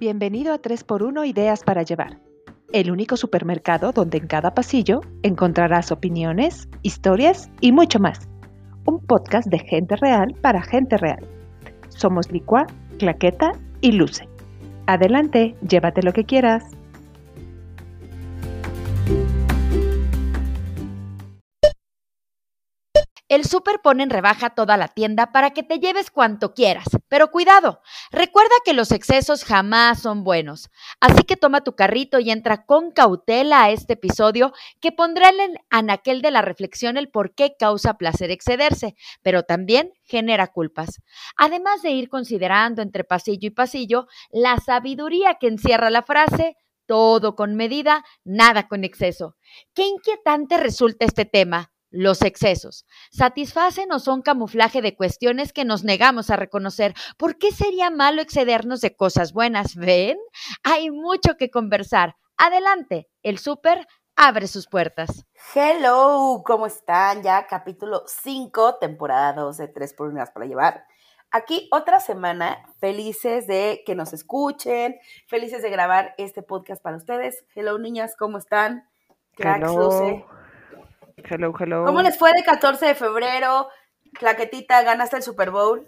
Bienvenido a 3x1 Ideas para Llevar, el único supermercado donde en cada pasillo encontrarás opiniones, historias y mucho más. Un podcast de gente real para gente real. Somos Licua, Claqueta y Luce. Adelante, llévate lo que quieras. El súper pone en rebaja toda la tienda para que te lleves cuanto quieras. Pero cuidado, recuerda que los excesos jamás son buenos. Así que toma tu carrito y entra con cautela a este episodio que pondrá en anaquel de la reflexión el por qué causa placer excederse, pero también genera culpas. Además de ir considerando entre pasillo y pasillo la sabiduría que encierra la frase, todo con medida, nada con exceso. Qué inquietante resulta este tema los excesos. ¿Satisfacen o son camuflaje de cuestiones que nos negamos a reconocer? ¿Por qué sería malo excedernos de cosas buenas? ¿Ven? Hay mucho que conversar. Adelante, el súper abre sus puertas. Hello, ¿cómo están? Ya capítulo 5, temporada 2 de 3 por 1 para llevar. Aquí otra semana, felices de que nos escuchen, felices de grabar este podcast para ustedes. Hello, niñas, ¿cómo están? Cracks, Hello. Hello, hello. ¿Cómo les fue de 14 de febrero? Claquetita, ganaste el Super Bowl.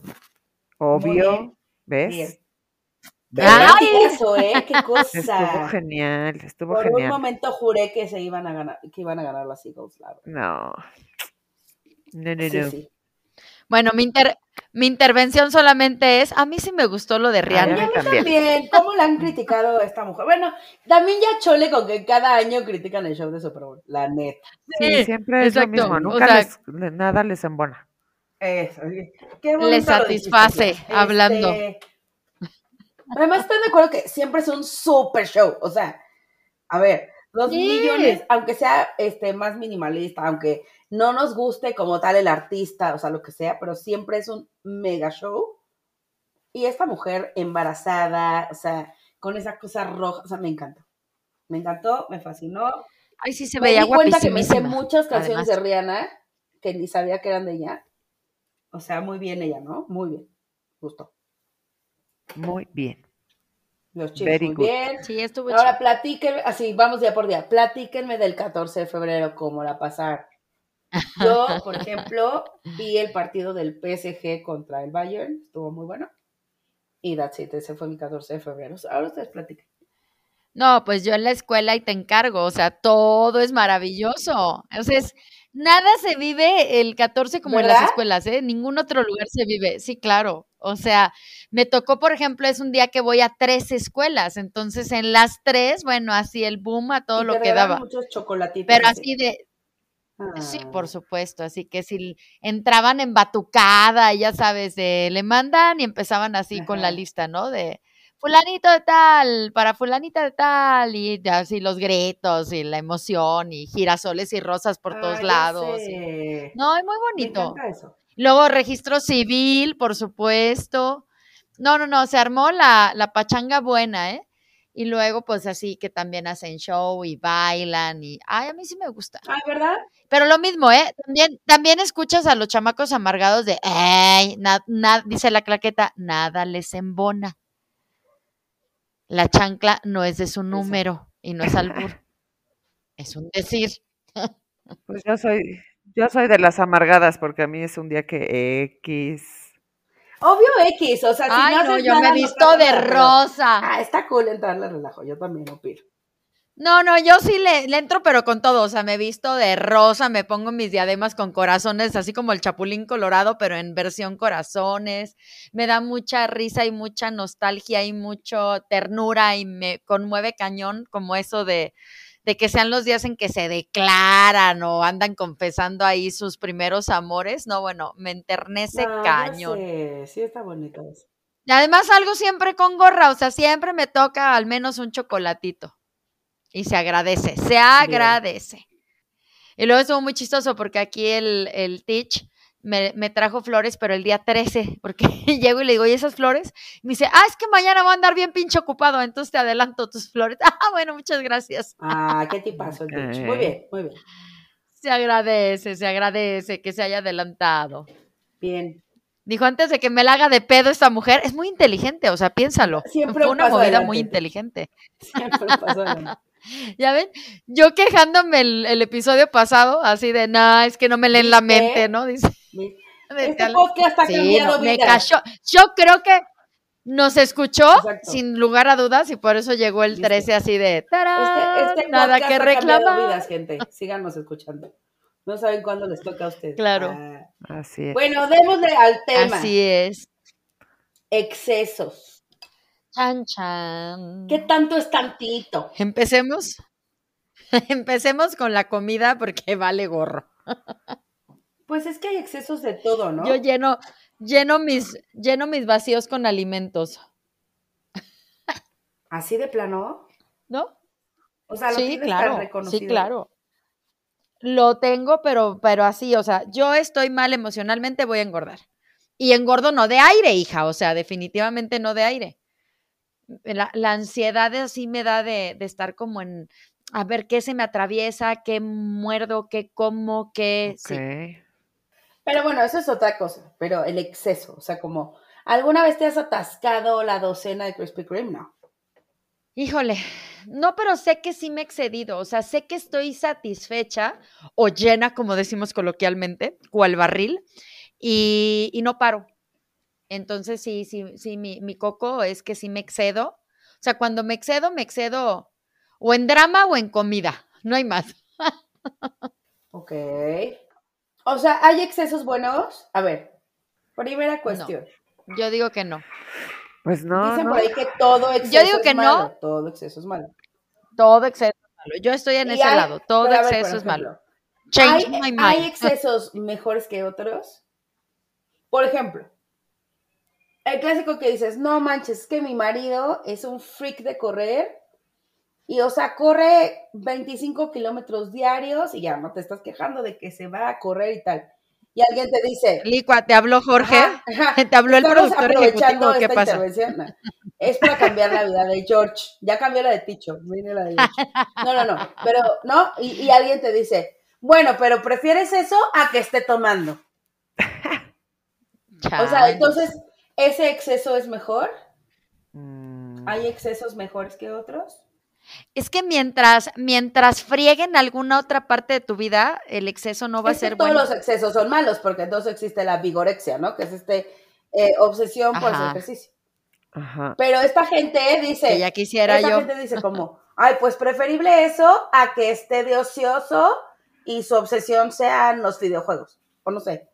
Obvio, ¿ves? Ay, eso, ¿eh? Qué cosa. Estuvo genial, estuvo Por genial. un momento juré que se iban a ganar, que iban a ganar los Eagles, la verdad. No. No, no, Sí, no. sí. Bueno, mi, inter- mi intervención solamente es, a mí sí me gustó lo de Ay, Rihanna. a mí también. También, ¿cómo la han criticado a esta mujer? Bueno, también ya chole con que cada año critican el show de Super Bowl, la neta. Sí, Sí, siempre es exacto. lo mismo. O Nunca sea- les, le- nada les embona. Eso, qué bonito Le lo satisface dijiste, hablando. Este, Además, estoy de acuerdo que siempre es un super show. O sea, a ver, los Sí. millones, aunque sea este más minimalista, aunque no nos guste como tal el artista, o sea, lo que sea, pero siempre es un mega show. Y esta mujer embarazada, o sea, con esa cosa roja, o sea, me encantó. Me encantó, me fascinó. Ay, sí se me veía di cuenta que me guapísima. muchas canciones además. de Rihanna que ni sabía que eran de ella. O sea, muy bien ella, ¿no? Muy bien. Justo. Muy bien. Los chicos, Very muy good. bien. Sí, estuvo Ahora platíquenme, así, vamos día por día. Platíquenme del 14 de febrero, cómo la pasaron. Yo, por ejemplo, vi el partido del PSG contra el Bayern, estuvo muy bueno. Y that's it, ese fue mi 14 de febrero. Ahora ustedes platiquen. No, pues yo en la escuela y te encargo, o sea, todo es maravilloso. O sea, es- nada se vive el 14 como en las escuelas, ¿eh? Ningún otro lugar se vive. Sí, claro. O sea, me tocó, por ejemplo, es un día que voy a tres escuelas, entonces en las tres, bueno, así el boom a todo Y lo que daba. muchos chocolatitos. Pero así de. Sí, por supuesto, así que si entraban en batucada, ya sabes, de le mandan y empezaban así con la lista, ¿no? De fulanito de tal, para fulanita de tal, y así los gritos y la emoción y girasoles y rosas por Ah, todos lados. y-. No, es muy bonito. eso. Luego registro civil, por supuesto. No, no, no, se armó la, la pachanga buena, ¿eh? Y luego, pues así que también hacen show y bailan y, ay, a mí sí me gusta. Ay, ¿verdad? Pero lo mismo, ¿eh? También, también escuchas a los chamacos amargados de, ay, na- na- dice la claqueta, nada les embona. La chancla no es de su número y no es albur. Es un decir. Pues yo soy, yo soy de las amargadas porque a mí es un día que X. Obvio X, o sea, si Ay, no no, yo me he visto de rosa. Ah, está cool entrarle relajo, yo también opino. No, no, yo sí le, le entro, pero con todo. O sea, me visto de rosa, me pongo mis diademas con corazones, así como el chapulín colorado, pero en versión corazones. Me da mucha risa y mucha nostalgia y mucho ternura y me conmueve cañón como eso de, de que sean los días en que se declaran o andan confesando ahí sus primeros amores. No, bueno, me enternece ya cañón. sé, Sí, está bonito eso. Y además salgo siempre con gorra, o sea, siempre me toca al menos un chocolatito. Y se agradece, se agradece. Y luego estuvo muy chistoso porque aquí el, el Teach me, me trajo flores, pero el día 13, porque llego y le digo, ¿y esas flores? Y me dice, ah, es que mañana voy a andar bien pinche ocupado, entonces te adelanto tus flores. Ah, bueno, muchas gracias. Ah, qué tipazo el Twitch. Muy bien, muy bien. Se agradece, se agradece que se haya adelantado. Bien. Dijo, antes de que me la haga de pedo esta mujer, es muy inteligente, o sea, piénsalo. Siempre Fue un una movida adelante. muy inteligente. Siempre adelante. Ya ven, yo quejándome el, el episodio pasado, así de, nah, es que no me leen la mente, ¿no? Dice. Este algo. podcast ha Sí, cambiado no, me cayó. Yo creo que nos escuchó Exacto. sin lugar a dudas y por eso llegó el ¿Viste? 13 así de, ¡tarán! Este, este nada que reclamar. vidas, gente. Síganos escuchando. No saben cuándo les toca a ustedes. Claro. Ah. Así es. Bueno, démosle al tema. Así es. Excesos. Chan, chan. ¿Qué tanto es tantito? Empecemos. Empecemos con la comida porque vale gorro. Pues es que hay excesos de todo, ¿no? Yo lleno, lleno mis, lleno mis vacíos con alimentos, Así de plano. ¿no? O sea, lo Sí, tienes tan claro, reconocido. sí, claro. Lo tengo, pero, pero así, o sea, yo estoy mal emocionalmente, voy a engordar. Y engordo no de aire, hija, o sea, definitivamente no de aire. La, la ansiedad así me da de, de estar como en, a ver qué se me atraviesa, qué muerdo, qué como, qué... sí. Pero bueno, eso es otra cosa. Pero el exceso, o sea, como, ¿alguna vez te has atascado la docena de Krispy Kreme? No. Híjole, no, pero sé que sí me he excedido, o sea, sé que estoy satisfecha o llena, como decimos coloquialmente, cual barril, y, y no paro. Entonces, sí, sí, sí, mi, mi coco es que sí me excedo. O sea, cuando me excedo, me excedo o en drama o en comida, no hay más. Ok. O sea, ¿hay excesos buenos? A ver, primera cuestión. Yo digo que no. Pues no, Dicen no. por ahí que todo exceso digo es que no. malo. Todo exceso es malo. Todo exceso es malo. Yo estoy en Y ese hay- lado, todo ver, exceso es malo. Change ¿Hay, my mind. hay excesos mejores que otros? Por ejemplo, el clásico que dices, no manches, es que mi marido es un freak de correr y, o sea, corre 25 kilómetros diarios y ya no te estás quejando de que se va a correr y tal. Y alguien te dice, Licua, ¿te habló Jorge? Ajá, ajá. ¿Te habló el Estamos productor aprovechando ejecutivo? ¿Qué esta pasa? Es para cambiar la vida de George. Ya cambió la de Ticho. Viene la de George. No, no, no. Pero, ¿no? Y, y alguien te dice, bueno, pero prefieres eso a que esté tomando. O sea, Chale. entonces, ¿ese exceso es mejor? Mm, ¿Hay excesos mejores que otros? Es que mientras, mientras frieguen alguna otra parte de tu vida, el exceso no va a Es ser todos bueno. los excesos son malos, porque entonces existe la vigorexia, ¿no? Que es este eh, obsesión por el ejercicio. Ajá. Pero esta gente dice, Que ya quisiera esta yo. gente dice como, ay, pues preferible eso a que esté de ocioso y su obsesión sean los videojuegos, o no sé.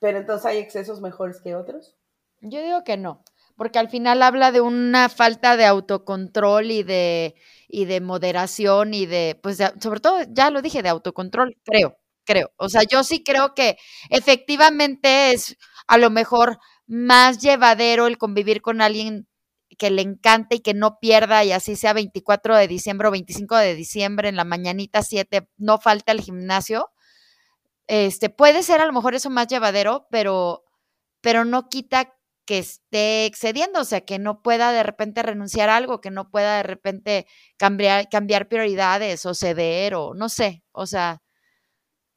Pero entonces hay excesos mejores que otros. Yo digo que no, porque al final habla de una falta de autocontrol y de, y de moderación y de, pues, de- sobre todo, ya lo dije, de autocontrol, creo, creo. O sea, yo sí creo que efectivamente es a lo mejor más llevadero el convivir con alguien que le encante y que no pierda y así sea 24 de diciembre o 25 de diciembre en la mañanita 7, no falta el gimnasio. Este, puede ser a lo mejor eso más llevadero, pero, pero no quita que esté excediendo, o sea, que no pueda de repente renunciar a algo, que no pueda de repente cambiar, cambiar prioridades o ceder o no sé, o sea,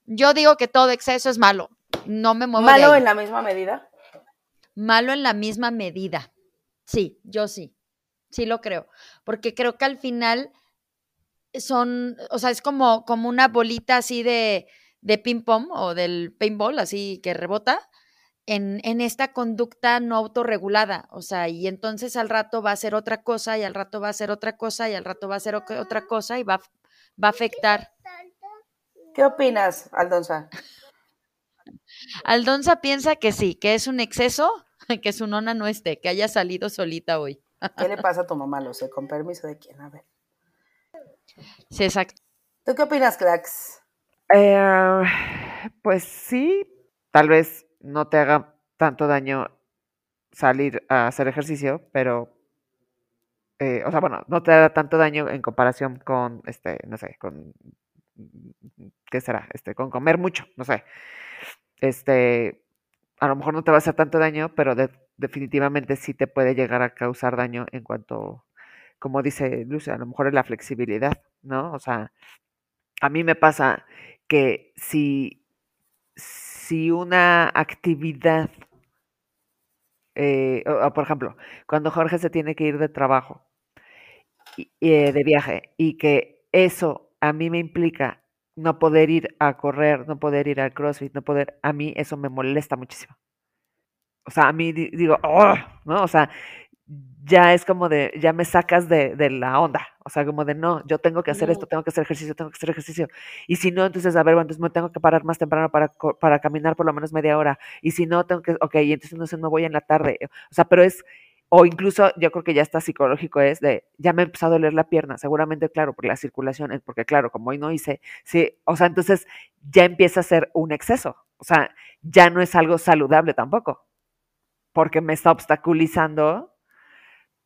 yo digo que todo exceso es malo, no me muevo de Malo ahí. en la misma medida. Malo en la misma medida. Sí, yo sí. Sí lo creo. Porque creo que al final son, o sea, es como, como una bolita así de, de ping-pong o del paintball, así que rebota, en, en esta conducta no autorregulada. O sea, y entonces al rato va a ser otra cosa, y al rato va a ser otra cosa, y al rato va a ser otra cosa, y va, a- va a afectar. ¿Qué opinas, Aldonza? Aldonza piensa que sí, que es un exceso, que su nona no esté, que haya salido solita hoy. ¿Qué le pasa a tu mamá? Lo sé, con permiso de quién. A ver. Sí, exacto. ¿Tú qué opinas, Clax? Eh, pues sí, tal vez no te haga tanto daño salir a hacer ejercicio, pero, eh, o sea, bueno, no te da tanto daño en comparación con, este, no sé, con, ¿qué será? Este, con comer mucho, no sé. Este, a lo mejor no te va a hacer tanto daño, pero de- definitivamente sí te puede llegar a causar daño en cuanto, como dice Lucia, a lo mejor es la flexibilidad, ¿no? O sea, a mí me pasa que si, si una actividad eh, o, por ejemplo, cuando Jorge se tiene que ir de trabajo, y, eh, de viaje, y que eso a mí me implica no poder ir a correr, no poder ir al CrossFit, no poder, a mí eso me molesta muchísimo. O sea, a mí digo, oh", ¿no? O sea, ya es como de, ya me sacas de, de, la onda, o sea, como de, no, yo tengo que hacer esto, tengo que hacer ejercicio, tengo que hacer ejercicio, y si no, entonces, a ver, bueno, entonces me tengo que parar más temprano para, para caminar por lo menos media hora, y si no, tengo que, ok, y entonces no sé, me voy en la tarde, o sea, pero es, o incluso yo creo que ya está psicológico, es de, ya me ha empezado a doler la pierna, seguramente, claro, por la circulación, porque claro, como hoy no hice, sí, o sea, entonces ya empieza a ser un exceso, o sea, ya no es algo saludable tampoco, porque me está obstaculizando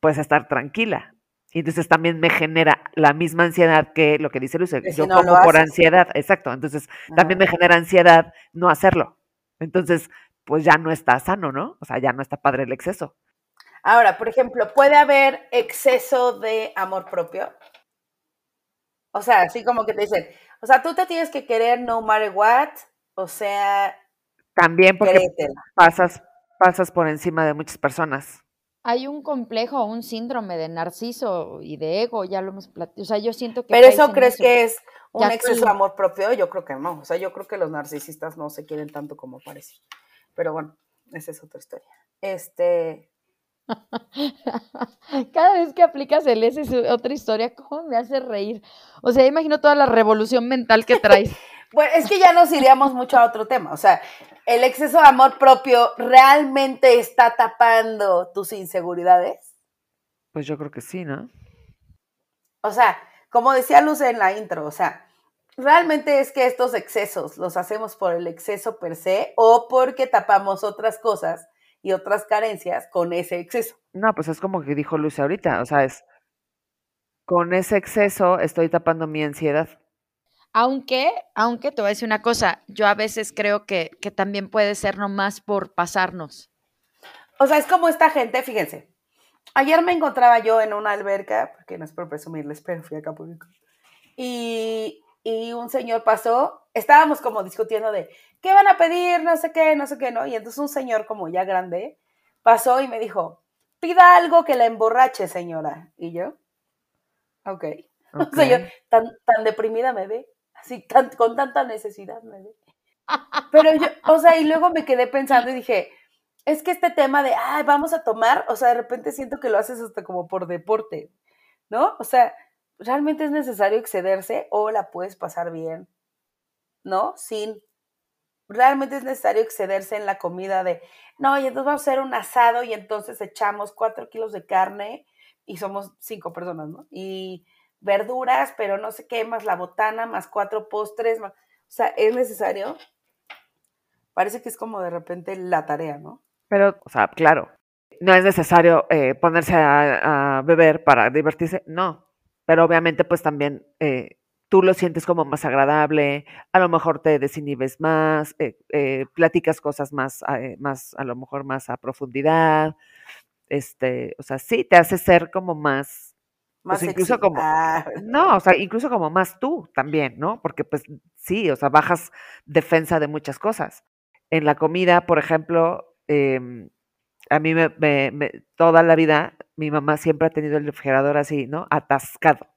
pues estar tranquila. Y entonces también me genera la misma ansiedad que lo que dice Luce. Yo como por ansiedad, exacto. Entonces también me genera ansiedad no hacerlo. Entonces, pues ya no está sano, ¿no? O sea, ya no está padre el exceso. Ahora, por ejemplo, ¿puede haber exceso de amor propio? O sea, así como que te dicen, o sea, tú te tienes que querer no matter what, o sea... También porque pasas, pasas por encima de muchas personas hay un complejo, un síndrome de narciso y de ego, ya lo hemos platicado. O sea, yo siento que. Pero eso crees que es un exceso de amor propio? Yo creo que no. O sea, yo creo que los narcisistas no se quieren tanto como parece. Pero bueno, esa es otra historia. Este. Cada vez que aplicas el S es otra historia, ¿cómo me hace reír? O sea, imagino toda la revolución mental que traes. Bueno, es que ya nos iríamos mucho a otro tema. O sea, el exceso de amor propio realmente está tapando tus inseguridades? Pues yo creo que sí, ¿no? O sea, como decía Luz en la intro, o sea, realmente es que estos excesos los hacemos por el exceso per se o porque tapamos otras cosas y otras carencias con ese exceso. No, pues es como que dijo Luz ahorita, o sea, es con ese exceso estoy tapando mi ansiedad. Aunque, aunque te voy a decir una cosa, yo a veces creo que, que también puede ser nomás por pasarnos. O sea, es como esta gente, fíjense. Ayer me encontraba yo en una alberca, porque no es por presumirles, pero fui a Acapulco. Y, y un señor pasó, estábamos como discutiendo de, ¿qué van a pedir? No sé qué, no sé qué, ¿no? Y entonces un señor como ya grande pasó y me dijo, pida algo que la emborrache, señora. Y yo, ok. O sea, yo tan, tan deprimida me ve así con tanta necesidad me Pero yo, o sea, y luego me quedé pensando y dije, es que este tema de, ay, vamos a tomar, o sea, de repente siento que lo haces hasta como por deporte, ¿no? O sea, ¿realmente es necesario excederse o la puedes pasar bien? ¿No? Sin. Realmente es necesario excederse en la comida de, no, y entonces vamos a hacer un asado y entonces echamos cuatro kilos de carne y somos cinco personas, ¿no? Y verduras, pero no sé qué, más la botana, más cuatro postres, más, o sea, es necesario. Parece que es como de repente la tarea, ¿no? Pero, o sea, claro, no es necesario eh, ponerse a, beber para divertirse, no, pero obviamente pues también eh, tú lo sientes como más agradable, a lo mejor te desinhibes más, eh, platicas cosas más, más, a lo mejor más a profundidad, este, o sea, sí, te hace ser como más pues incluso como, ah. no, o sea, incluso como más tú también, ¿no? Porque pues sí, o sea, bajas defensa de muchas cosas. En la comida, por ejemplo, em, a mí me, me, toda la vida mi mamá siempre ha tenido el refrigerador así, ¿no? Atascado.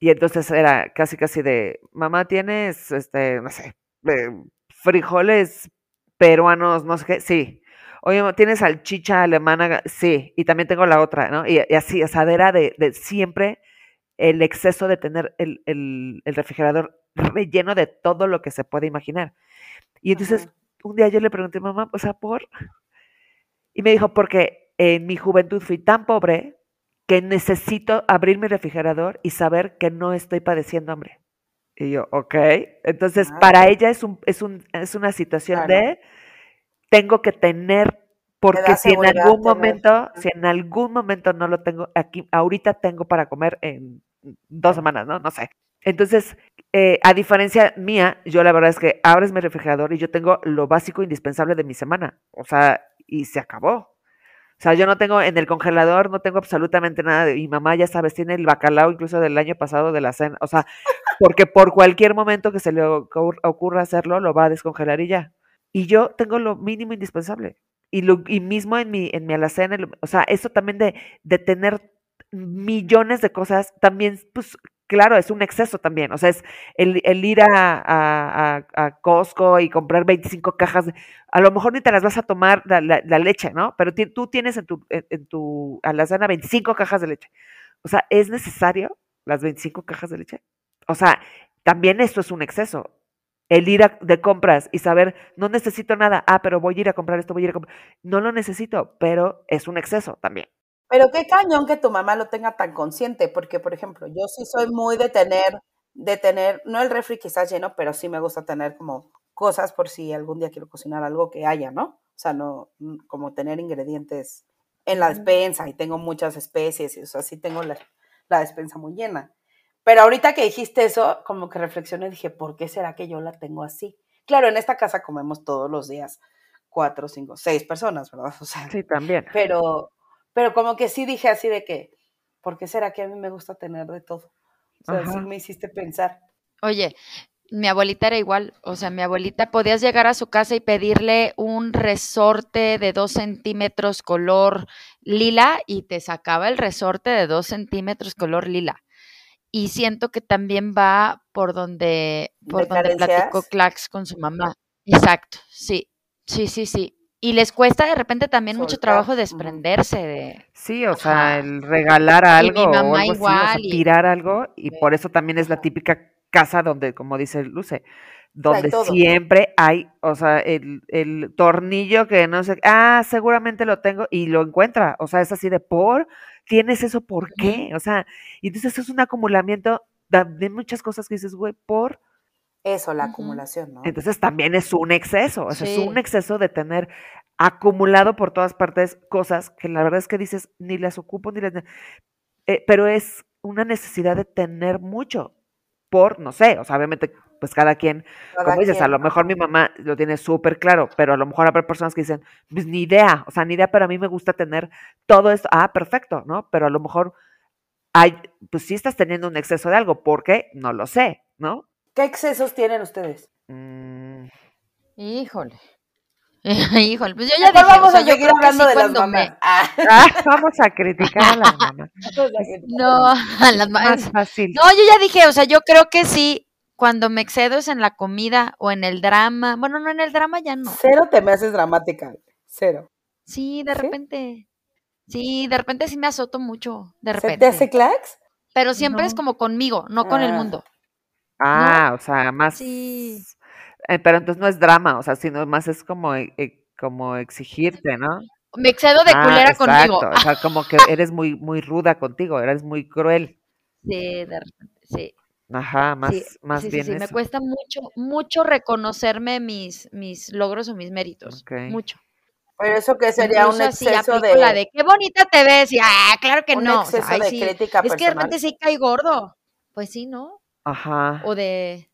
Y entonces era casi casi de, mamá, tienes, este, no sé, eh, frijoles peruanos, no sé qué, sí. Oye, ¿tienes salchicha alemana? Sí, y también tengo la otra, ¿no? Y, así, o sea, era de, siempre el exceso de tener el, el, refrigerador relleno de todo lo que se puede imaginar. Y entonces, un día yo le pregunté, mamá, o sea, ¿por? Y me dijo, porque en mi juventud fui tan pobre que necesito abrir mi refrigerador y saber que no estoy padeciendo hambre. Y yo, ok. Entonces, ah, para ella es, un, es, un, es una situación de tengo que tener, porque si en algún momento, si en algún momento no lo tengo, aquí, ahorita tengo para comer en dos semanas, ¿no? No sé. Entonces, eh, a diferencia mía, yo la verdad es que abres mi refrigerador y yo tengo lo básico indispensable de mi semana. O sea, y se acabó. O sea, yo no tengo en el congelador, no tengo absolutamente nada de mi mamá, ya sabes, tiene el bacalao incluso del año pasado de la cena. O sea, porque por cualquier momento que se le ocurra hacerlo, lo va a descongelar y ya. Y yo tengo lo mínimo indispensable. y, lo, y mismo en mi, en mi alacena, o sea, eso también de, de tener millones de cosas, también, pues, claro, es un exceso también. O sea, es el, el ir a, a, a, Costco y comprar 25 cajas. A lo mejor ni te las vas a tomar la, la, leche, ¿no? Pero tú tienes en tu, en tu alacena 25 cajas de leche. O sea, ¿es necesario las 25 cajas de leche? O sea, también esto es un exceso. El ir a, de compras y saber, no necesito nada, ah, pero voy a ir a comprar esto, voy a ir a comprar. No lo necesito, pero es un exceso también. Pero qué cañón que tu mamá lo tenga tan consciente, porque, por ejemplo, yo sí soy muy de tener, de tener, no el refri quizás lleno, pero sí me gusta tener como cosas por si algún día quiero cocinar algo que haya, ¿no? O sea, no, mm, como tener ingredientes en la despensa y tengo muchas especies, y, o sea, sí tengo la, la despensa muy llena. Pero ahorita que dijiste eso, como que reflexioné y dije, ¿por qué será que yo la tengo así? Claro, en esta casa comemos todos los días cuatro, cinco, seis personas, ¿verdad? O sea, sí, también. Pero, pero como que sí dije así de que, ¿por qué será que a mí me gusta tener de todo? O sea, sí me hiciste pensar. Oye, mi abuelita era igual, o sea, mi abuelita podías llegar a su casa y pedirle un resorte de dos centímetros color lila y te sacaba el resorte de dos centímetros color lila y siento que también va por donde, por donde platicó Clax con su mamá. Exacto, sí, sí, sí, sí. Y les cuesta de repente también mucho trabajo desprenderse de... Sí, o sea, el regalar algo o algo igual, tirar algo, y por eso también es la típica casa donde, como dice Luce, donde siempre hay, o sea, el, el, tornillo que no sé, ah, seguramente lo tengo y lo encuentra, o sea, es así de por, tienes eso, ¿por qué? O sea, y entonces es un acumulamiento de muchas cosas que dices, güey, por... Eso, la acumulación, ¿no? Entonces también es un exceso, o sea, es un exceso de tener acumulado por todas partes cosas que la verdad es que dices, ni las ocupo, ni las... Eh, pero es una necesidad de tener mucho por, no sé, o sea, obviamente, pues cada quien, como dices, a lo mejor mi mamá lo tiene súper claro, pero a lo mejor habrá personas que dicen, pues ni idea, o sea, ni idea, pero a mí me gusta tener todo esto, ah, perfecto, ¿no? Pero a lo mejor hay, pues sí estás teniendo un exceso de algo, ¿por qué? No lo sé, ¿no? ¿Qué excesos tienen ustedes? Mm. Híjole. Híjole, pues yo ya dije, vamos a seguir hablando de las mamás. Ah. vamos a criticar a las mamás. no, a las mamás. fácil. No, yo ya dije, o sea, yo creo que sí, cuando me excedo es en la comida o en el drama. Bueno, no, en el drama ya no. Cero te me haces dramática, cero. Sí, de repente. Sí, de repente sí me azoto mucho, de repente. ¿Se te hace clax? Pero siempre es como conmigo, no con el ah. mundo. Ah, o sea, más... Sí. Eh, pero entonces no es drama, o sea, sino más es como, e, e, como exigirte, ¿no? Me excedo de ah, culera exacto, contigo. O sea, como que eres muy, muy ruda contigo, eres muy cruel. Sí, de repente, sí. Ajá, más, más sí, bien. Sí, sí, me cuesta mucho, mucho reconocerme mis, mis logros o mis méritos. Mucho. Pero eso que sería un exceso de... La de qué bonita te ves y ah, claro que no. Exceso de crítica Es que de repente sí cae gordo. Pues sí, ¿no? Ajá. O de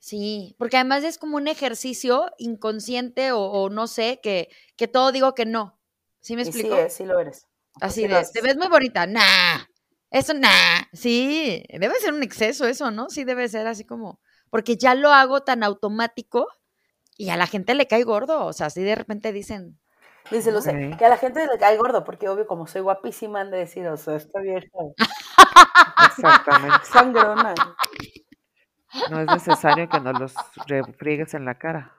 Sí, porque además es como un ejercicio inconsciente o, no sé, que, que, todo digo que no. ¿Sí me explico? sí, sí lo eres. Así de, te ves muy bonita, nah, eso nah, sí, debe ser un exceso eso, ¿no? Sí debe ser así como, porque ya lo hago tan automático y a la gente le cae gordo, o sea, así de repente dicen. Dice Luce, que a la gente le cae gordo, porque obvio, como soy guapísima, han de decir, o sea, está vieja. Exactamente. Sangrona. No es necesario que nos los refriegues en la cara.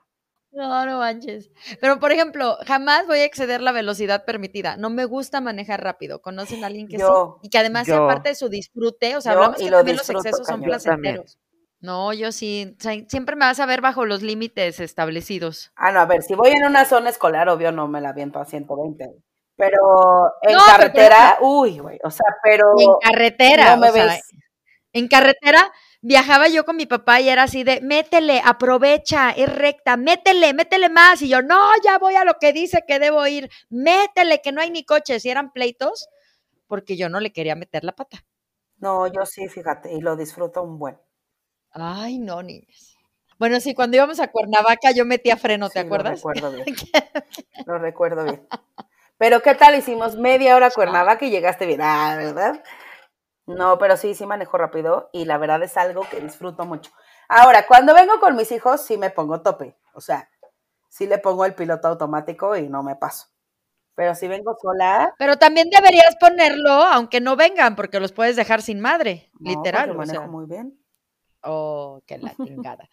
No, no manches. Pero, por ejemplo, jamás voy a exceder la velocidad permitida. No me gusta manejar rápido. ¿Conocen a alguien que sí? Y que además sea parte de su disfrute. O sea, hablamos que también los excesos son placenteros. No, yo sí. siempre me vas a ver bajo los límites establecidos. Ah, no, a ver, si voy en una zona escolar, obvio no me la aviento a 120. Pero en carretera, uy, güey, o sea, pero... en carretera, no me ves. en carretera viajaba yo con mi papá y era así de, métele, aprovecha, es recta, métele, métele más. Y yo, no, ya voy a lo que dice que debo ir, métele, que no hay ni coches. Y eran pleitos porque yo no le quería meter la pata. No, yo sí, fíjate, y lo disfruto un buen. Ay, no, niñas. Bueno, sí, cuando íbamos a Cuernavaca yo metía freno, ¿te acuerdas? Lo recuerdo bien. lo recuerdo bien. Pero ¿qué tal? Hicimos media hora Cuernavaca y llegaste bien, ah, ¿verdad? No, pero sí, sí manejo rápido y la verdad es algo que disfruto mucho. Ahora, cuando vengo con mis hijos, sí me pongo tope. O sea, sí le pongo el piloto automático y no me paso. Pero si vengo sola. Pero también deberías ponerlo, aunque no vengan, porque los puedes dejar sin madre, literal. Lo o manejo sea. muy bien. Oh, qué la chingada.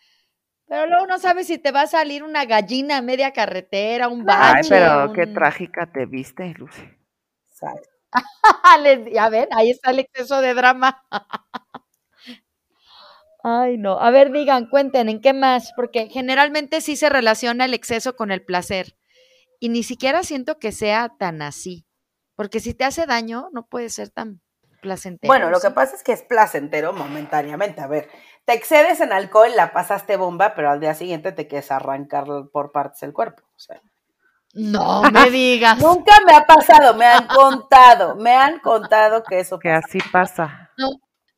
Pero luego no sabes si te va a salir una gallina a media carretera, un Ay, bache. pero qué trágica te viste, Lucy. Exacto. Ya ven, ahí está el exceso de drama. Ay, no. A ver, digan, cuenten, ¿en qué más? Porque generalmente sí se relaciona el exceso con el placer. Y ni siquiera siento que sea tan así. Porque si te hace daño, no puede ser tan placentero. Bueno, lo que pasa es que es placentero momentáneamente. A ver, te excedes en alcohol, la pasaste bomba, pero al día siguiente te quieres arrancar por partes el cuerpo. O sea, No me digas. nunca me ha pasado, me han contado, me han contado que eso Que pasa. así pasa. No,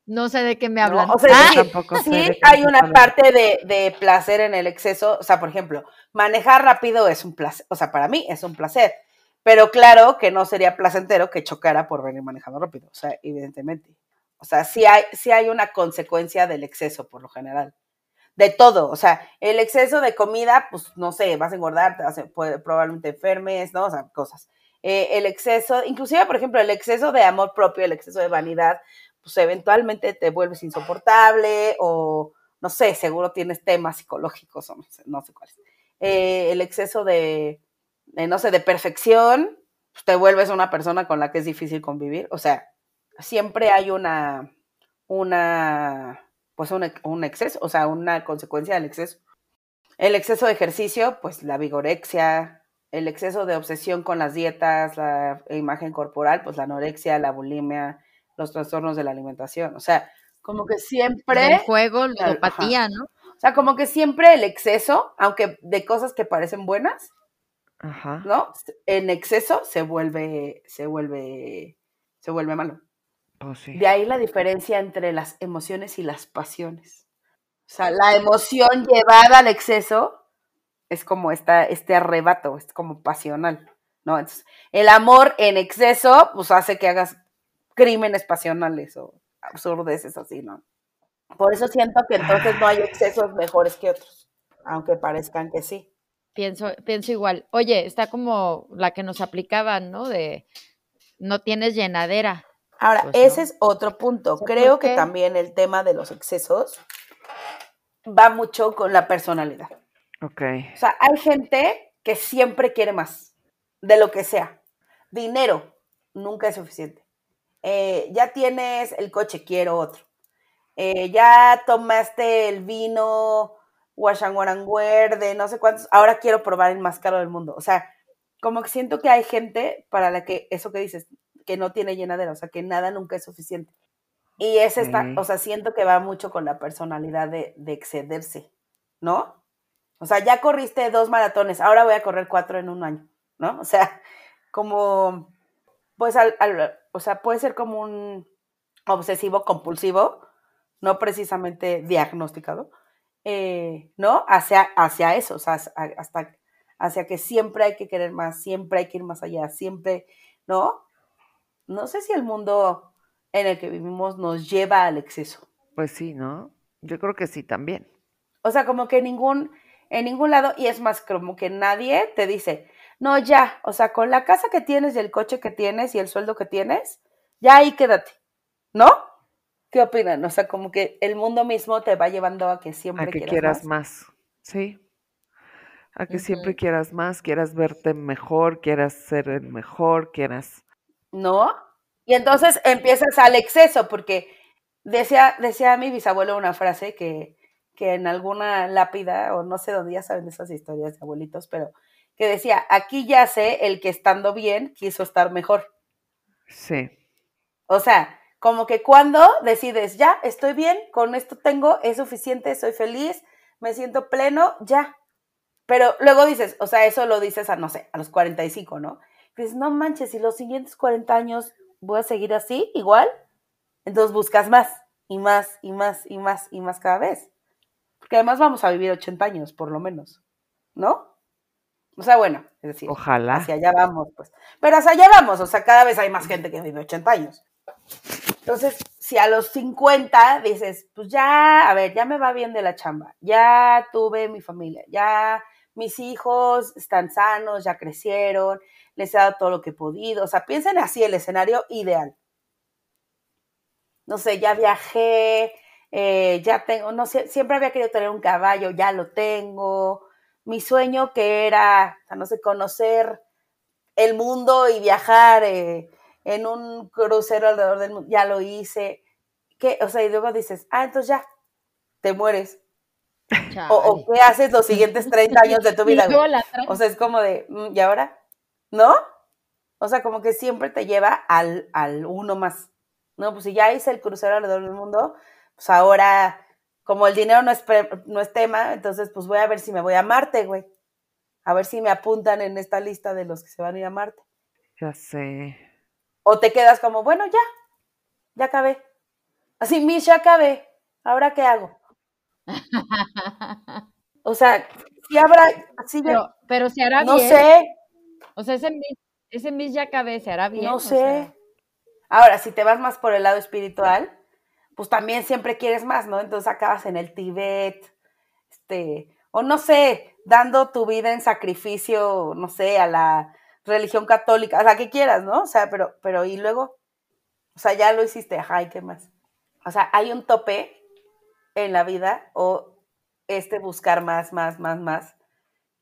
no sé de qué me ¿no? hablan. O sea, Ah, tampoco sí hay una parte de, de placer en el exceso. O sea, por ejemplo, manejar rápido es un placer. O sea, para mí es un placer. Pero claro que no sería placentero que chocara por venir manejando rápido. O sea, evidentemente. O sea, sí hay, sí hay una consecuencia del exceso por lo general. De todo. O sea, el exceso de comida, pues no sé, vas a engordar, te vas a- probablemente enfermes, ¿no? O sea, cosas. Eh, el exceso, inclusive, por ejemplo, el exceso de amor propio, el exceso de vanidad, pues eventualmente te vuelves insoportable o, no sé, seguro tienes temas psicológicos o no sé, no sé cuáles. Eh, el exceso de, de, no sé, de perfección, pues te vuelves una persona con la que es difícil convivir. O sea, siempre hay una, una, pues un, ex- un exceso, o sea, una consecuencia del exceso. El exceso de ejercicio, pues la vigorexia, el exceso de obsesión con las dietas, la imagen corporal, pues la anorexia, la bulimia, los trastornos de la alimentación. O sea, como que el siempre, juego, Ajá. ludopatía, ¿no? o sea, como que siempre el exceso, aunque de cosas que parecen buenas, Ajá. ¿no? En exceso se vuelve, se vuelve, se vuelve malo. Sí. De ahí la diferencia entre las emociones y las pasiones. O sea, la emoción llevada al exceso es como esta, este arrebato, es como pasional, ¿no? Entonces, el amor en exceso, pues hace que hagas crímenes pasionales o absurdeces así, ¿no? Por eso siento que entonces no hay excesos mejores que otros, aunque parezcan que sí. Pienso, pienso igual. Oye, está como la que nos aplicaban, ¿no? De no tienes llenadera. Ahora, Pues no. ese es otro punto. ¿Por Creo que también el tema de los excesos va mucho con la personalidad. Ok. O sea, hay gente que siempre quiere más, de lo que sea. Dinero, nunca es suficiente. Eh, ya tienes el coche, quiero otro. Eh, ya tomaste el vino Washanguaranguer de no sé cuántos, ahora quiero probar el más caro del mundo. O sea, como que siento que hay gente para la que eso que dices, que no tiene llenadera, o sea, que nada nunca es suficiente. Y es esta, o sea, siento que va mucho con la personalidad de, de excederse, ¿no? O sea, ya corriste dos maratones, ahora voy a correr cuatro en un año, ¿no? O sea, como, pues, al, al- o sea, puede ser como un obsesivo compulsivo, no precisamente diagnosticado, eh, ¿no? Hacia, hacia eso, o sea, hasta hacia que siempre hay que querer más, siempre hay que ir más allá, siempre, ¿no? No sé si el mundo en el que vivimos nos lleva al exceso. Pues sí, ¿no? Yo creo que sí también. O sea, como que ningún, en ningún lado, y es más, como que nadie te dice, no, ya, o sea, con la casa que tienes y el coche que tienes y el sueldo que tienes, ya ahí quédate, ¿no? ¿Qué opinan? O sea, como que el mundo mismo te va llevando a que siempre A que quieras quieras más. más. Sí. A que siempre quieras más, quieras verte mejor, quieras ser el mejor, quieras. ¿No? Y entonces empiezas al exceso, porque decía, decía mi bisabuelo una frase que, que en alguna lápida, o no sé dónde ya saben esas historias de abuelitos, pero que decía, aquí yace el que estando bien quiso estar mejor. Sí. O sea, como que cuando decides, ya, estoy bien, con esto tengo, es suficiente, soy feliz, me siento pleno, ya. Pero luego dices, o sea, eso lo dices a, no sé, a los 45, ¿no? Dices, no manches, si los siguientes 40 años voy a seguir así, igual, entonces buscas más, y más, y más, y más, y más cada vez. Porque además vamos a vivir 80 años, por lo menos, ¿no? O sea, bueno, es decir, Ojalá. hacia allá vamos, pues. Pero hacia allá vamos, o sea, cada vez hay más gente que vive 80 años. Entonces, si a los 50 dices, pues ya, a ver, ya me va bien de la chamba, ya tuve mi familia, ya mis hijos están sanos, ya crecieron, les he dado todo lo que he podido. O sea, piensen así el escenario ideal. No sé, ya viajé, eh, ya tengo, no sé, siempre había querido tener un caballo, ya lo tengo. Mi sueño que era, o sea, no sé, conocer el mundo y viajar eh, en un crucero alrededor del mundo, ya lo hice. ¿Qué? O sea, y luego dices, ah, entonces ya, te mueres. O, o, qué haces los siguientes 30 años de tu vida, O sea, es como de, mm, ¿y ahora? ¿No? O sea, como que siempre te lleva al, al uno más. No, pues si ya hice el crucero alrededor del mundo, pues ahora, como el dinero no es, no es tema, entonces pues voy a ver si me voy a Marte, güey. A ver si me apuntan en esta lista de los que se van a ir a Marte. Ya sé. O te quedas como, bueno, ya, ya acabé. Así, Mish, ya acabé. ¿Ahora qué hago? o sea, si habrá, así pero, pero se hará no bien. No sé. O sea, ese Mish, ese ya acabé, se hará bien. No sé. Ahora, si te vas más por el lado espiritual, pues también siempre quieres más, ¿no? Entonces acabas en el Tíbet, este, o no sé, dando tu vida en sacrificio, no sé, a la religión católica, o sea, que quieras, ¿no? O sea, pero, pero, y luego, o sea, ya lo hiciste, ajá, ¿y qué más? O sea, hay un tope en la vida o este buscar más, más, más, más,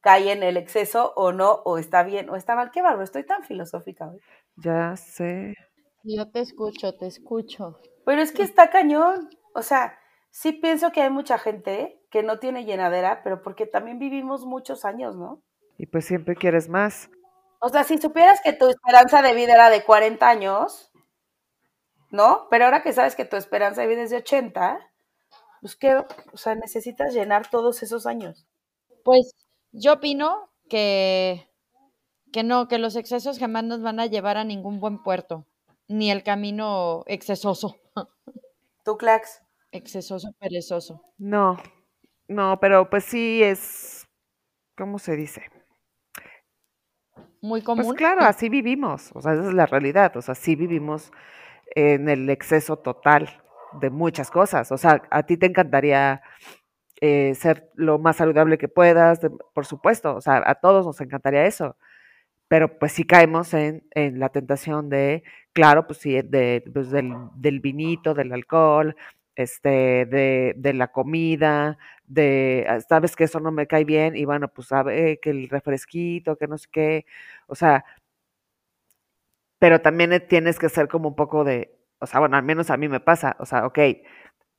cae en el exceso o no, o está bien, o está mal. Qué bárbaro, estoy tan filosófica hoy. Ya sé. Yo te escucho, te escucho. Pero es que está cañón. O sea, sí pienso que hay mucha gente que no tiene llenadera, pero porque también vivimos muchos años, ¿no? Y pues siempre quieres más. O sea, si supieras que tu esperanza de vida era de 40 años, ¿no? Pero ahora que sabes que tu esperanza de vida es de 80, pues que, o sea, necesitas llenar todos esos años. Pues yo opino que, que no, que los excesos jamás nos van a llevar a ningún buen puerto, ni el camino excesoso. ¿Tú, Clax? Excesoso, perezoso. No, no, pero pues sí es, ¿cómo se dice? Muy común. Pues claro, así vivimos, o sea, esa es la realidad, o sea, sí vivimos en el exceso total de muchas cosas, o sea, a ti te encantaría eh, ser lo más saludable que puedas, por supuesto, o sea, a todos nos encantaría eso, pero pues sí caemos en, en la tentación de, claro, pues sí, de, pues del, del vinito, del alcohol, este, de, de, la comida, de, ah, sabes que eso no me cae bien, y bueno, pues sabe que el refresquito, que no sé qué, o sea, pero también eh, tienes que ser como un poco de, o sea, bueno, al menos a mí me pasa, o sea, ok,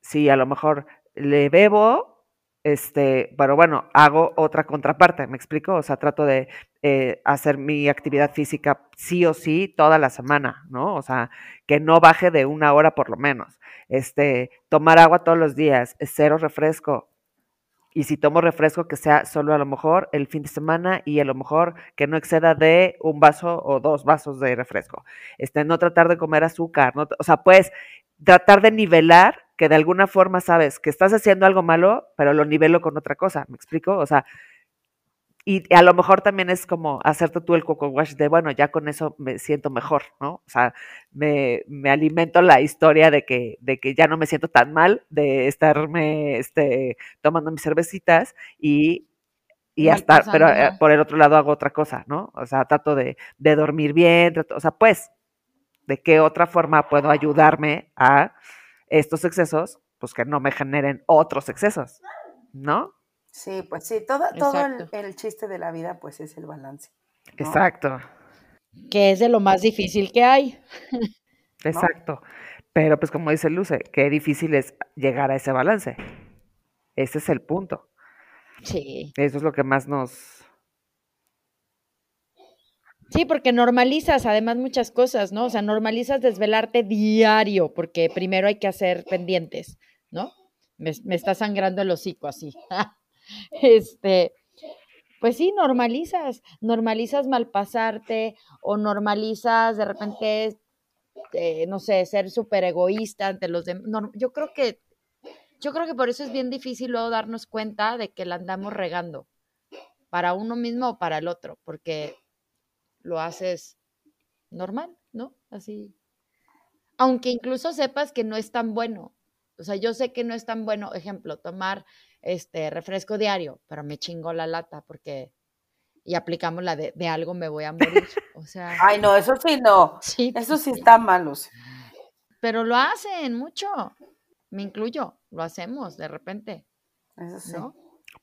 si a lo mejor le bebo, este, pero bueno, hago otra contraparte, ¿me explico? O sea, trato de eh, hacer mi actividad física sí o sí toda la semana, ¿no? O sea, que no baje de una hora por lo menos. Este, tomar agua todos los días, cero refresco, y si tomo refresco, que sea solo a lo mejor el fin de semana y a lo mejor que no exceda de un vaso o dos vasos de refresco. Este, no tratar de comer azúcar, no, o sea, pues tratar de nivelar que de alguna forma sabes que estás haciendo algo malo, pero lo nivelo con otra cosa, ¿me explico? O sea, y a lo mejor también es como hacerte tú el coco wash de, bueno, ya con eso me siento mejor, ¿no? O sea, me, me, alimento la historia de que, de que ya no me siento tan mal de estarme este, tomando mis cervecitas y, y hasta, pero eh, por el otro lado hago otra cosa, ¿no? O sea, trato de, de dormir bien, trato, o sea, pues, ¿de qué otra forma puedo ayudarme a estos excesos? Pues que no me generen otros excesos, ¿no? Sí, pues sí, todo, todo el, chiste de la vida pues es el balance. Exacto. Que es de lo más difícil que hay. Exacto. Pero pues como dice Luce, qué difícil es llegar a ese balance. Ese es el punto. Sí. Eso es lo que más nos... Sí, porque normalizas además muchas cosas, ¿no? O sea, normalizas desvelarte diario, porque primero hay que hacer pendientes, ¿no? Me, está sangrando el hocico así. este, pues sí, normalizas, normalizas malpasarte o normalizas de repente, eh, no sé, ser súper egoísta ante los demás. yo creo que, yo creo que por eso es bien difícil luego darnos cuenta de que la andamos regando para uno mismo o para el otro, porque lo haces normal, ¿no? Así. Aunque incluso sepas que no es tan bueno. O sea, yo sé que no es tan bueno, ejemplo, tomar este refresco diario, pero me chingo la lata porque y aplicamos la de, de algo me voy a morir. O sea, Ay, no, eso sí no. sí, Eso sí está mal, Lucy. pero lo hacen mucho. Me incluyo, lo hacemos de repente, Eso sí. ¿no?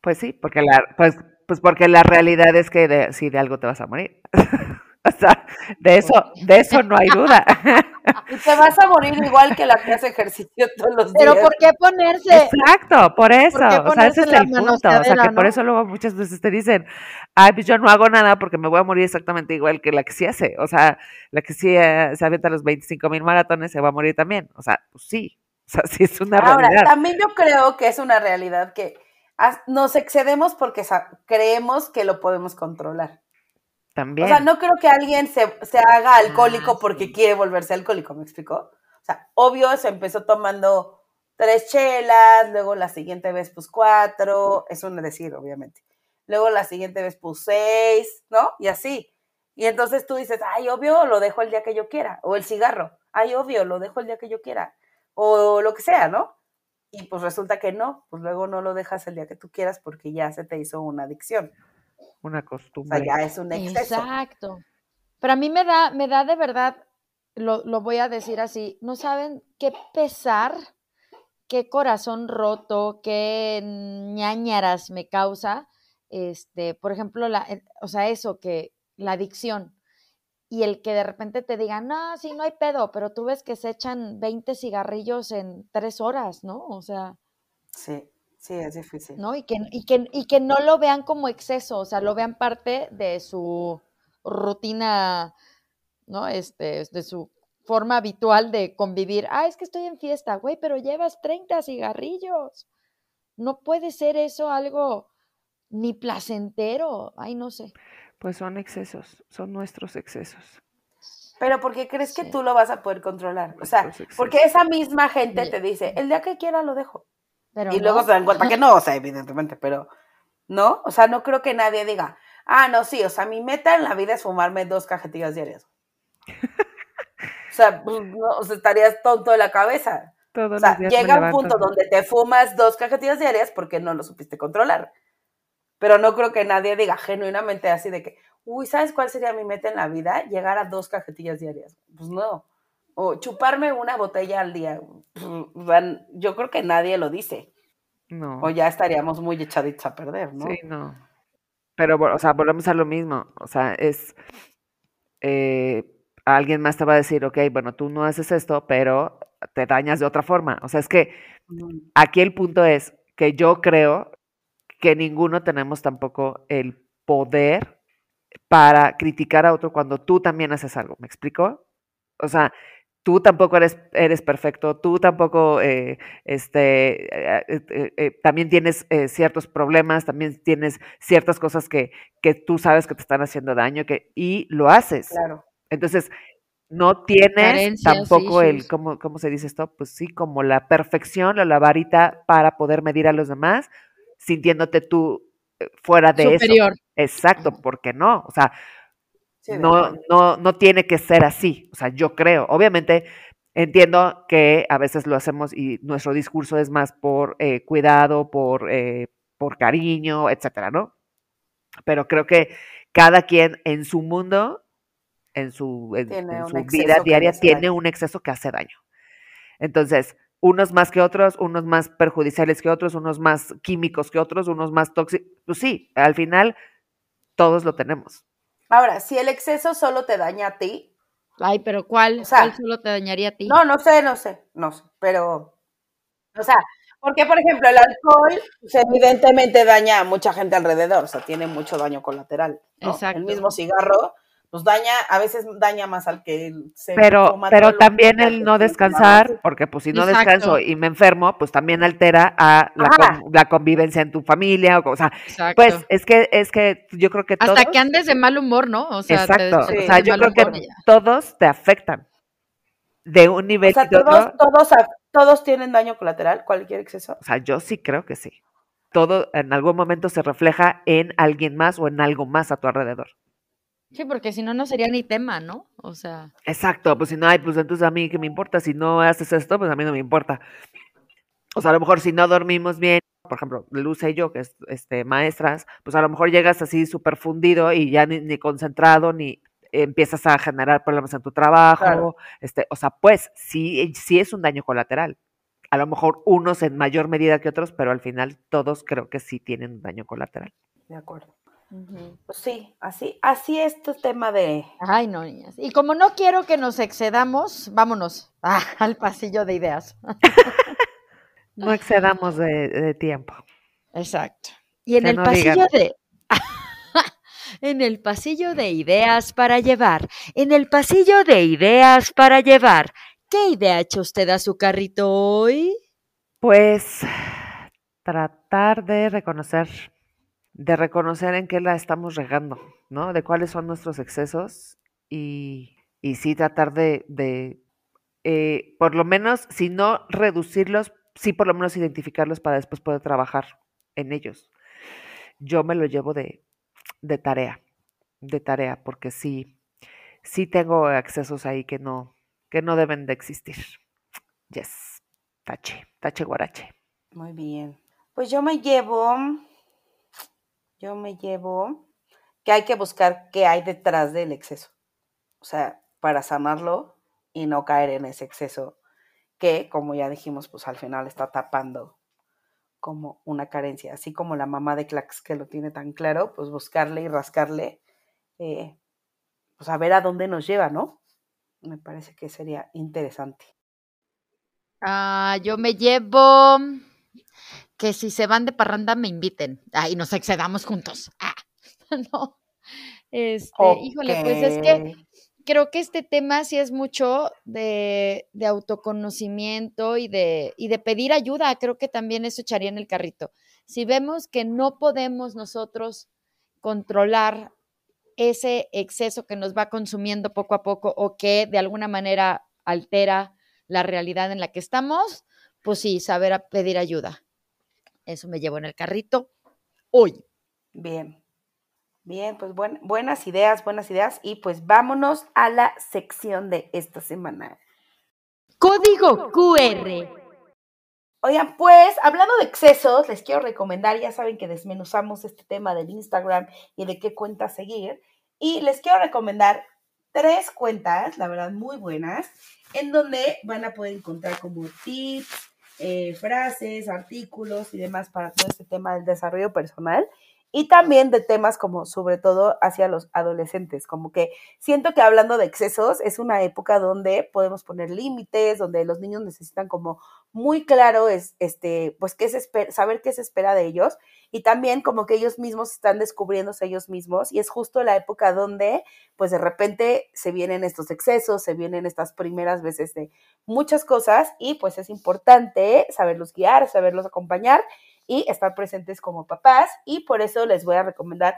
Pues sí, porque la, pues, pues porque la realidad es que de, sí, de algo te vas a morir. o sea, de eso, de eso no hay duda. Y te vas a morir igual que la que hace ejercicio todos los días. Pero ¿por qué ponerse? Exacto, por eso. o sea, ese es la el punto. O sea, que por eso luego muchas veces te dicen, ay, pues yo no hago nada porque me voy a morir exactamente igual que la que sí hace. O sea, la que sí eh, se avienta los 25 mil maratones se va a morir también. O sea, pues sí. O sea, sí es una Ahora, realidad. también yo creo que es una realidad que nos excedemos porque creemos que lo podemos controlar. También. O sea, no creo que alguien se, se haga alcohólico Ah, porque sí. quiere volverse alcohólico, ¿me explicó? O sea, obvio se empezó tomando tres chelas, luego la siguiente vez pues cuatro, es un decir, obviamente. Luego la siguiente vez pues seis, ¿no? Y así. Y entonces tú dices, ay, obvio, lo dejo el día que yo quiera. O el cigarro, ay, obvio, lo dejo el día que yo quiera. O lo que sea, ¿no? Y pues resulta que no, pues luego no lo dejas el día que tú quieras porque ya se te hizo una adicción. Una O sea, costumbre. ya es un exceso. Exacto. Pero a mí me da, me da de verdad, lo, lo voy a decir así, no saben qué pesar, qué corazón roto, qué ñañaras me causa, este, por ejemplo, la, eh, o sea, eso que la adicción y el que de repente te digan, no, sí, no hay pedo, pero tú ves que se echan 20 cigarrillos en tres horas, ¿no? O sea, Sí, sí, es difícil. ¿no? Y que, y, que, y que no lo vean como exceso, o sea, lo vean parte de su rutina, ¿no? Este, de su forma habitual de convivir. Ah, es que estoy en fiesta, güey, pero llevas 30 cigarrillos. No puede ser eso algo ni placentero. Ay, no sé. Pues son excesos, son nuestros excesos. Pero porque crees que tú lo vas a poder controlar. O sea, porque esa misma gente Sí. te dice, el día que quiera lo dejo. Pero y luego no. se dan cuenta que no, o sea, evidentemente, pero no, o sea, no creo que nadie diga, ah, no, sí, o sea, mi meta en la vida es fumarme dos cajetillas diarias. o sea, pues, no, o sea, estarías tonto de la cabeza. Todos O sea, llega un punto donde te fumas dos cajetillas diarias porque no lo supiste controlar. Pero no creo que nadie diga genuinamente así de que, uy, ¿sabes cuál sería mi meta en la vida? Llegar a dos cajetillas diarias. Pues no. O chuparme una botella al día. Sea, Yo creo que nadie lo dice. No. O ya estaríamos muy echaditos a perder, ¿no? Sí, no. Pero, o sea, volvemos a lo mismo. O sea, es. eh, alguien más te va a decir, ok, bueno, tú no haces esto, pero te dañas de otra forma. O sea, es que Mm, aquí el punto es que yo creo que ninguno tenemos tampoco el poder para criticar a otro cuando tú también haces algo. ¿Me explico? O sea, tú tampoco eres, eres perfecto, tú tampoco eh, este, eh, eh, también tienes ciertos problemas, también tienes ciertas cosas que, que tú sabes que te están haciendo daño que, y lo haces. Claro. Entonces, no tienes Carencias, tampoco el. ¿cómo, ¿cómo se dice esto? Pues sí, como la perfección o la varita para poder medir a los demás, sintiéndote tú fuera de eso. Superior. Exacto, porque no, o sea, Sí, no, no, no tiene que ser así, o sea, yo creo, obviamente entiendo que a veces lo hacemos y nuestro discurso es más por eh, cuidado, por, eh, por cariño, etcétera, ¿no? Pero creo que cada quien en su mundo, en su, en, en vida diaria, tiene daño. un exceso que hace daño. Entonces, unos más que otros, unos más perjudiciales que otros, unos más químicos que otros, unos más tóxicos. Pues sí, al final todos lo tenemos. Ahora, si el exceso solo te daña a ti, Ay, pero ¿cuál? O sea, ¿Cuál solo te dañaría a ti? no, no sé, no sé, no sé, pero, o sea, porque por ejemplo el alcohol pues, evidentemente daña a mucha gente alrededor, o sea, tiene mucho daño colateral. ¿no? Exacto. El mismo cigarro, pues daña, a veces daña más al que se Pero, pero también el no descansar, porque pues si no Exacto. descanso y me enfermo, pues también altera a la, Ajá. con- la convivencia en tu familia, o, o sea, Exacto. pues es que es que yo creo que todos, Hasta que andes de mal humor, ¿no? O sea, te exacto, Sí. o sea, yo creo que humor y ya. todos te afectan de un nivel O sea, otro. todos, todos tienen daño colateral, cualquier exceso. O sea, yo sí creo que sí. Todo en algún momento se refleja en alguien más o en algo más a tu alrededor. Sí, porque si no, no sería ni tema, ¿no? O sea, Exacto, pues si no hay, pues entonces a mí qué me importa, si no haces esto, pues a mí no me importa. O sea, a lo mejor si no dormimos bien, por ejemplo, Luce y yo, que es este, maestras, pues a lo mejor llegas así súper fundido y ya ni, ni concentrado, ni empiezas a generar problemas en tu trabajo, Claro. este, o sea, pues sí, sí es un daño colateral. A lo mejor unos en mayor medida que otros, pero al final todos creo que sí tienen un daño colateral. De acuerdo. Pues sí, así, así es tu tema de. Ay, no, niñas. Y como no quiero que nos excedamos, vámonos ah, al pasillo de ideas. No excedamos de, de tiempo. Exacto. Y en Que el no pasillo digan. de... en el pasillo de ideas para llevar. En el pasillo de ideas para llevar. ¿Qué idea echa usted a su carrito hoy? Pues tratar de reconocer, de reconocer en qué la estamos regando, ¿no? De cuáles son nuestros excesos y, y sí tratar de, de eh, por lo menos, si no reducirlos, sí por lo menos identificarlos para después poder trabajar en ellos. Yo me lo llevo de, de tarea, de tarea, porque sí, sí tengo excesos ahí que no, que no deben de existir. Yes, tache, tache guarache. Muy bien. Pues yo me llevo. Yo me llevo que hay que buscar qué hay detrás del exceso. O sea, para sanarlo y no caer en ese exceso que, como ya dijimos, pues al final está tapando como una carencia. Así como la mamá de Clax que lo tiene tan claro, pues buscarle y rascarle, eh, pues a ver a dónde nos lleva, ¿no? Me parece que sería interesante. Ah, yo me llevo que si se van de parranda me inviten. Ay, nos excedamos juntos. Ah, no. Este, híjole, pues es que creo que este tema sí es mucho de, de autoconocimiento y de, y de pedir ayuda. Creo que también eso echaría en el carrito. Si vemos que no podemos nosotros controlar ese exceso que nos va consumiendo poco a poco o que de alguna manera altera la realidad en la que estamos, pues sí, saber pedir ayuda. Eso me llevo en el carrito hoy. Bien. Bien, pues buen- buenas ideas, buenas ideas. Y pues vámonos a la sección de esta semana. Código QR. Oigan, pues hablando de excesos, les quiero recomendar, ya saben que desmenuzamos este tema del Instagram y de qué cuenta seguir. Y les quiero recomendar tres cuentas, la verdad, muy buenas, en donde van a poder encontrar como tips, eh, frases, artículos y demás para todo este tema del desarrollo personal. Y también de temas como sobre todo hacia los adolescentes, como que siento que hablando de excesos es una época donde podemos poner límites, donde los niños necesitan como muy claro es este pues qué se saber qué se espera de ellos y también como que ellos mismos están descubriéndose ellos mismos y es justo la época donde pues de repente se vienen estos excesos, se vienen estas primeras veces de muchas cosas y pues es importante saberlos guiar, saberlos acompañar y estar presentes como papás y por eso les voy a recomendar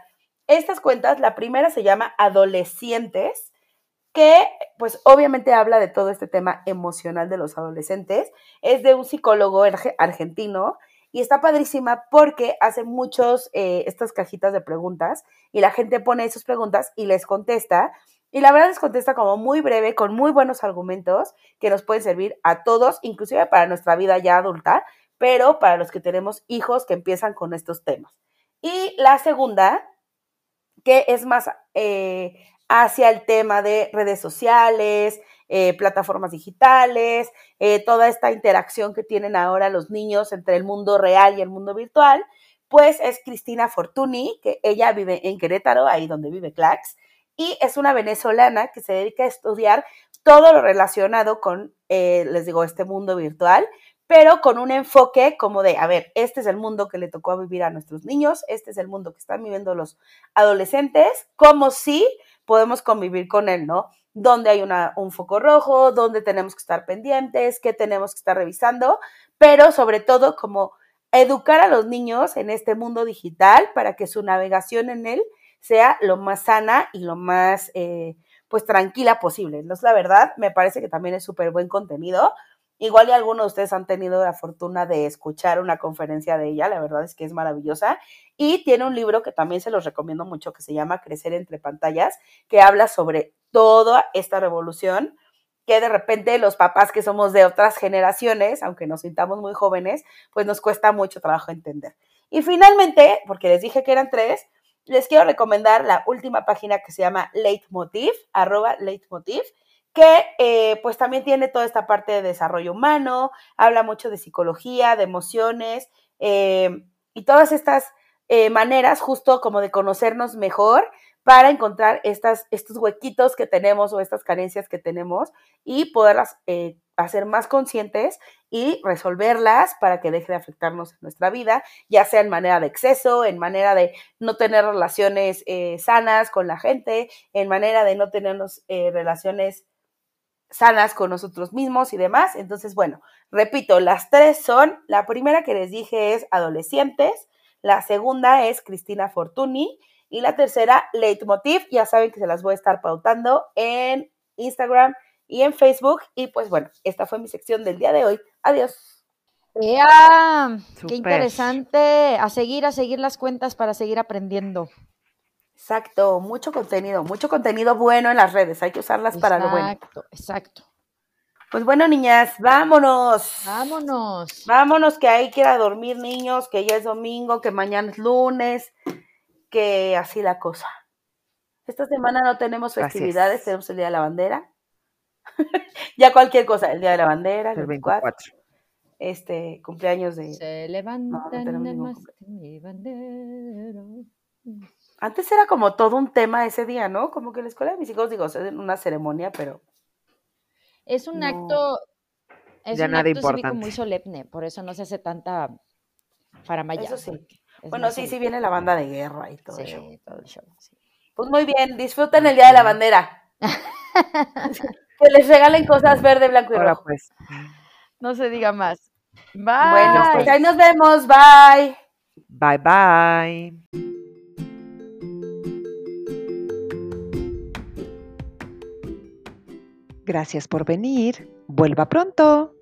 estas cuentas. La primera se llama Adolescentes, que pues obviamente habla de todo este tema emocional de los adolescentes. Es de un psicólogo arge- argentino y está padrísima porque hace muchos eh, estas cajitas de preguntas y la gente pone esas preguntas y les contesta. Y la verdad les contesta como muy breve, con muy buenos argumentos que nos pueden servir a todos, inclusive para nuestra vida ya adulta, pero para los que tenemos hijos que empiezan con estos temas. Y la segunda, que es más eh, hacia el tema de redes sociales, eh, plataformas digitales, eh, toda esta interacción que tienen ahora los niños entre el mundo real y el mundo virtual, pues es Cristina Fortuny, que ella vive en Querétaro, ahí donde vive Clax, y es una venezolana que se dedica a estudiar todo lo relacionado con, les digo, este mundo virtual, pero con un enfoque como de, a ver, este es el mundo que le tocó vivir a nuestros niños, este es el mundo que están viviendo los adolescentes, como si podemos convivir con él, ¿no? Donde hay un foco rojo, donde tenemos que estar pendientes, qué tenemos que estar revisando, pero sobre todo como educar a los niños en este mundo digital para que su navegación en él sea lo más sana y lo más, eh, pues, tranquila posible. No es la verdad, me parece que también es súper buen contenido. Igual y algunos de ustedes han tenido la fortuna de escuchar una conferencia de ella, la verdad es que es maravillosa. Y tiene un libro que también se los recomiendo mucho, que se llama Crecer entre pantallas, que habla sobre toda esta revolución que de repente los papás que somos de otras generaciones, aunque nos sintamos muy jóvenes, pues nos cuesta mucho trabajo entender. Y finalmente, porque les dije que eran tres, les quiero recomendar la última página que se llama Leitmotiv, arroba Leitmotiv, que eh, pues también tiene toda esta parte de desarrollo humano, habla mucho de psicología, de emociones eh, y todas estas eh, maneras justo como de conocernos mejor para encontrar estas, estos huequitos que tenemos o estas carencias que tenemos y poderlas hacer más conscientes y resolverlas para que deje de afectarnos en nuestra vida, ya sea en manera de exceso, en manera de no tener relaciones sanas con la gente, en manera de no tener relaciones sanas con nosotros mismos y demás. Entonces, bueno, repito, las tres son, la primera que les dije es adolescentes, la segunda es Cristina Fortuny y la tercera Leitmotiv. Ya saben que se las voy a estar pautando en Instagram y en Facebook. Y pues bueno, esta fue mi sección del día de hoy. Adiós. ¡Ea! ¡Qué interesante! A seguir, a seguir las cuentas para seguir aprendiendo. Exacto, mucho contenido, mucho contenido bueno en las redes, hay que usarlas para lo bueno. Exacto, exacto. Pues bueno, niñas, vámonos. Vámonos. Vámonos, que hay que ir a dormir, niños, que ya es domingo, que mañana es lunes, que así la cosa. Esta semana no tenemos festividades, tenemos el Día de la Bandera. ya cualquier cosa, el Día de la Bandera, el 24. Este, cumpleaños de... Se levantan no, mi bandera. Antes era como todo un tema ese día, ¿no? Como que la escuela de mis hijos, digo, es una ceremonia, pero. Es un acto. Es un acto cívico muy solemne, por eso no se hace tanta faramaya. Eso sí. Bueno, sí, sí viene la banda de guerra y todo eso. todo el show. Pues muy bien, disfruten el Día de la Bandera. que les regalen cosas verde, blanco y rojo. Pues. No se diga más. Bye. Bueno, pues ahí nos vemos. Bye. Bye, bye. Gracias por venir. Vuelva pronto.